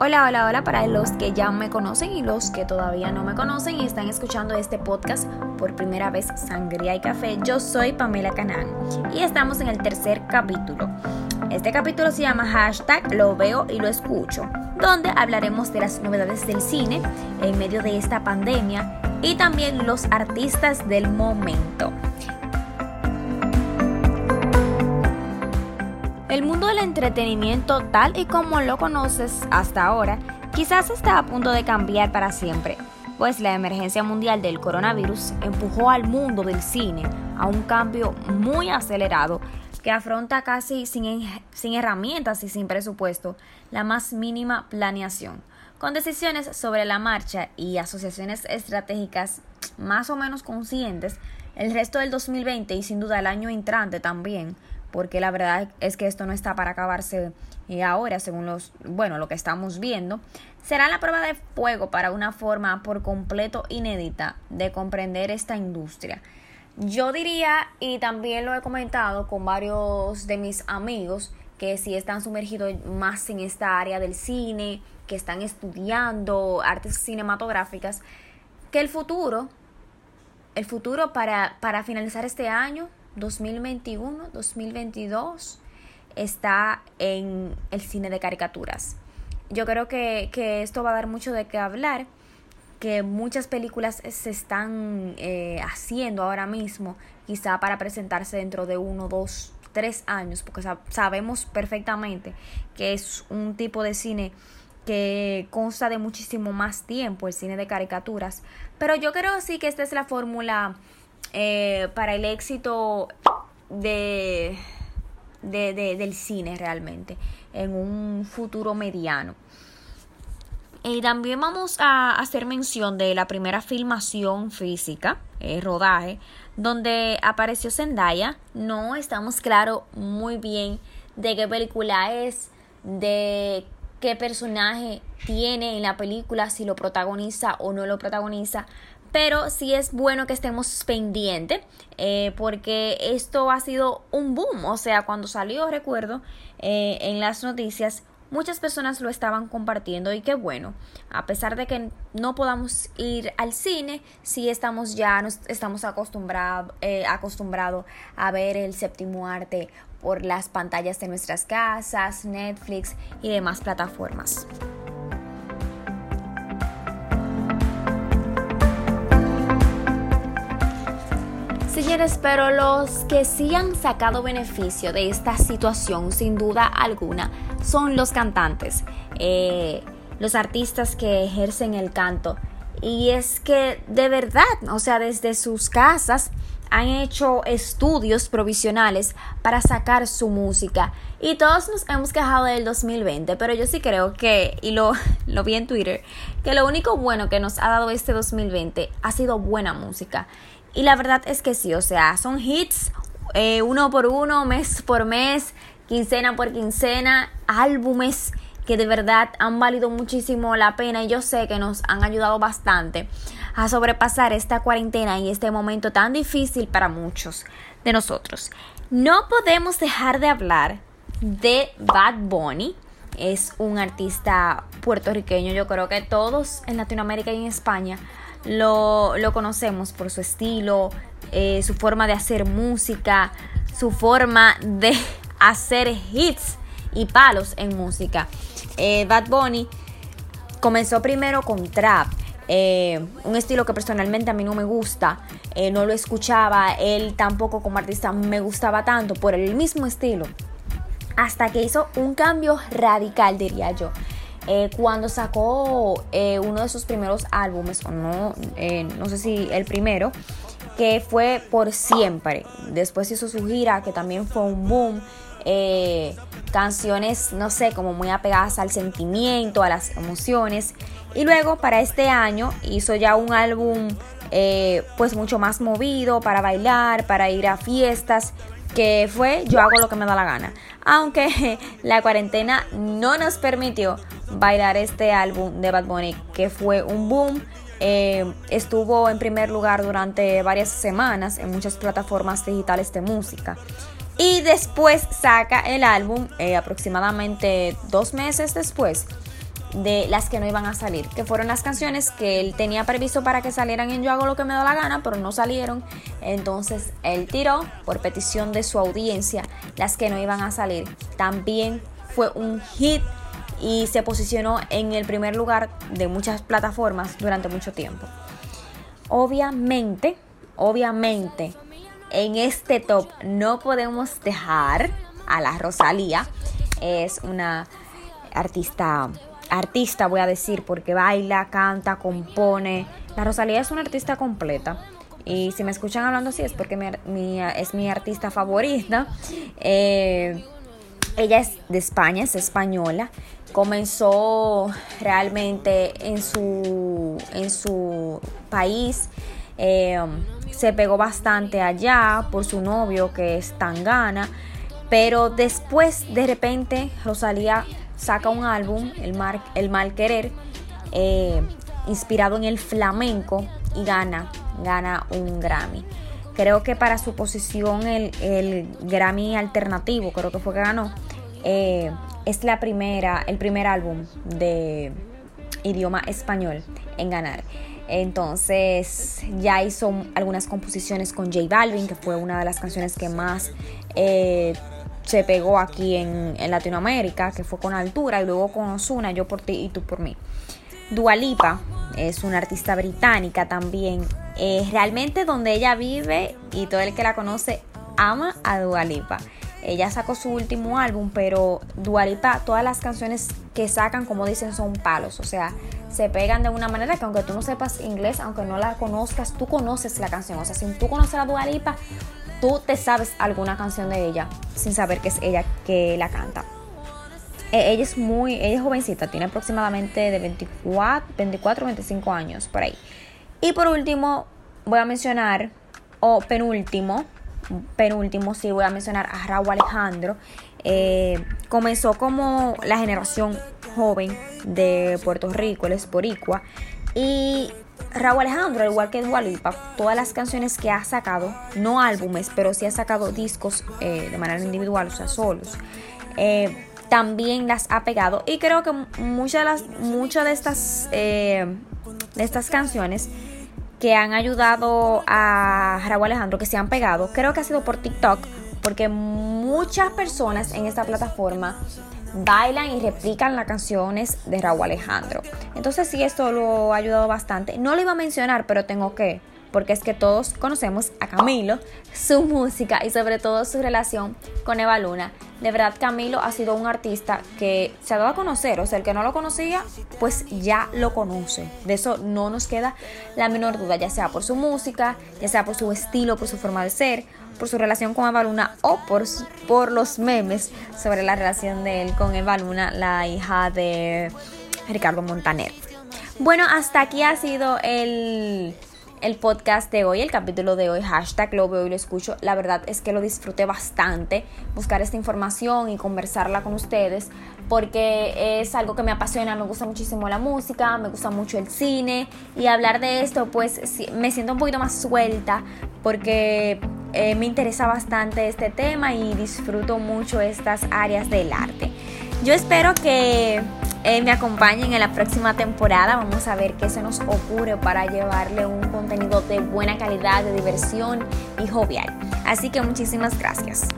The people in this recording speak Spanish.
Hola, hola, hola para los que ya me conocen y los que todavía no me conocen y están escuchando este podcast por primera vez, Sangría y Café. Yo soy Pamela Canán y estamos en el tercer capítulo. Este capítulo se llama hashtag Lo veo y lo escucho, donde hablaremos de las novedades del cine en medio de esta pandemia y también los artistas del momento. El mundo del entretenimiento tal y como lo conoces hasta ahora quizás está a punto de cambiar para siempre, pues la emergencia mundial del coronavirus empujó al mundo del cine a un cambio muy acelerado que afronta casi sin, herramientas y sin presupuesto la más mínima planeación, con decisiones sobre la marcha y asociaciones estratégicas más o menos conscientes, el resto del 2020 y sin duda el año entrante también porque la verdad es que esto no está para acabarse eh, ahora, según los, bueno, lo que estamos viendo, será la prueba de fuego para una forma por completo inédita de comprender esta industria. Yo diría, y también lo he comentado con varios de mis amigos, que si están sumergidos más en esta área del cine, que están estudiando artes cinematográficas, que el futuro, el futuro para, para finalizar este año 2021, 2022 está en el cine de caricaturas. Yo creo que, esto va a dar mucho de qué hablar, que muchas películas se están eh, haciendo ahora mismo, quizá para presentarse dentro de uno, dos, tres años, porque sabemos perfectamente que es un tipo de cine que consta de muchísimo más tiempo, el cine de caricaturas. Pero yo creo sí que esta es la fórmula eh, para el éxito de, del cine realmente en un futuro mediano. Y también vamos a hacer mención de la primera filmación física, eh, rodaje, donde apareció Zendaya. No estamos claros muy bien de qué película es, de qué personaje tiene en la película, si lo protagoniza o no lo protagoniza, pero sí es bueno que estemos pendientes eh, porque esto ha sido un boom, o sea, cuando salió, recuerdo, eh, en las noticias, muchas personas lo estaban compartiendo y qué bueno, a pesar de que no podamos ir al cine, sí estamos ya, nos estamos acostumbrados eh, acostumbrado a ver el séptimo arte por las pantallas de nuestras casas, Netflix y demás plataformas. Señores, pero los que sí han sacado beneficio de esta situación, sin duda alguna, son los cantantes, eh, los artistas que ejercen el canto. Y es que de verdad, o sea, desde sus casas han hecho estudios provisionales para sacar su música. Y todos nos hemos quejado del 2020, pero yo sí creo que, y lo, lo vi en Twitter, que lo único bueno que nos ha dado este 2020 ha sido buena música. Y la verdad es que sí, o sea, son hits eh, uno por uno, mes por mes, quincena por quincena, álbumes que de verdad han valido muchísimo la pena y yo sé que nos han ayudado bastante a sobrepasar esta cuarentena y este momento tan difícil para muchos de nosotros. No podemos dejar de hablar de Bad Bunny. Es un artista puertorriqueño, yo creo que todos en Latinoamérica y en España lo, conocemos por su estilo, eh, su forma de hacer música, su forma de hacer hits y palos en música. Eh, Bad Bunny comenzó primero con trap. Eh, un estilo que personalmente a mí no me gusta, no lo escuchaba, él tampoco como artista me gustaba tanto por el mismo estilo, hasta que hizo un cambio radical, diría yo. Eh, cuando sacó eh, uno de sus primeros álbumes, o no, eh, no sé si el primero, que fue Por Siempre. Después hizo su gira, que también fue un boom. canciones, no sé, como muy apegadas al sentimiento, a las emociones. Y luego para este año hizo ya un álbum pues mucho más movido para bailar, para ir a fiestas, que fue Yo hago lo que me da la gana. Aunque la cuarentena no nos permitió bailar este álbum de Bad Bunny, que fue un boom. Eh, estuvo en primer lugar durante varias semanas en muchas plataformas digitales de música. Y después saca el álbum, eh, aproximadamente dos meses después, de las que no iban a salir, que fueron las canciones que él tenía previsto para que salieran en Yo hago lo que me da la gana, pero no salieron. Entonces él tiró, por petición de su audiencia, las que no iban a salir. También fue un hit y se posicionó en el primer lugar de muchas plataformas durante mucho tiempo. Obviamente, obviamente, en este top no podemos dejar a la Rosalía. Es una artista, artista voy a decir, porque baila, canta, compone. La Rosalía es una artista completa. Y si me escuchan hablando así es porque es mi artista favorita. Eh, ella es de España, es española. Comenzó realmente en su, en su país. Eh, se pegó bastante allá por su novio que es Tangana. Pero después de repente Rosalía saca un álbum, El, el Mal Querer, eh, inspirado en el flamenco y gana, gana un Grammy. Creo que para su posición el, Grammy alternativo, creo que fue que ganó, eh, es la primera, el primer álbum de idioma español en ganar. Entonces ya hizo algunas composiciones con J Balvin, que fue una de las canciones que más eh, se pegó aquí en, Latinoamérica, que fue con Altura, y luego con Osuna, Yo por ti y tú por mí. Dualipa es una artista británica también. Es realmente donde ella vive y todo el que la conoce ama a Dualipa. Ella sacó su último álbum, pero Dualipa, todas las canciones que sacan, como dicen, son palos. O sea, se pegan de una manera que aunque tú no sepas inglés, aunque no la conozcas, tú conoces la canción. O sea, si tú conoces a Dualipa, tú te sabes alguna canción de ella sin saber que es ella que la canta. E, ella es muy, ella es jovencita, tiene aproximadamente de 24, 24, 25 años por ahí. Y por último, voy a mencionar, o penúltimo, penúltimo, sí, voy a mencionar a Raúl Alejandro. Eh, comenzó como la generación joven de Puerto Rico, él es boricua. Y Raúl Alejandro, al igual que Dualipa, todas las canciones que ha sacado, no álbumes, pero sí ha sacado discos eh, de manera individual, o sea, solos, eh, también las ha pegado. Y creo que muchas de, las, muchas de, estas, de estas canciones que han ayudado a Raúl Alejandro, que se han pegado, creo que ha sido por TikTok, porque muchas personas en esta plataforma bailan y replican las canciones de Raúl Alejandro. Entonces sí, esto lo ha ayudado bastante. No lo iba a mencionar, pero tengo que porque es que todos conocemos a Camilo, su música y sobre todo su relación con Eva Luna. De verdad, Camilo ha sido un artista que se ha dado a conocer, o sea, el que no lo conocía, pues ya lo conoce. De eso no nos queda la menor duda, ya sea por su música, ya sea por su estilo, por su forma de ser, por su relación con Eva Luna o por, por los memes sobre la relación de él con Eva Luna, la hija de Ricardo Montaner. Bueno, hasta aquí ha sido el el podcast de hoy, el capítulo de hoy, hashtag lo veo y lo escucho. La verdad es que lo disfruté bastante, buscar esta información y conversarla con ustedes, porque es algo que me apasiona, me gusta muchísimo la música, me gusta mucho el cine y hablar de esto pues me siento un poquito más suelta porque eh, me interesa bastante este tema y disfruto mucho estas áreas del arte. Yo espero que eh, me acompañen en la próxima temporada. Vamos a ver qué se nos ocurre para llevarle un contenido de buena calidad, de diversión y jovial. Así que muchísimas gracias.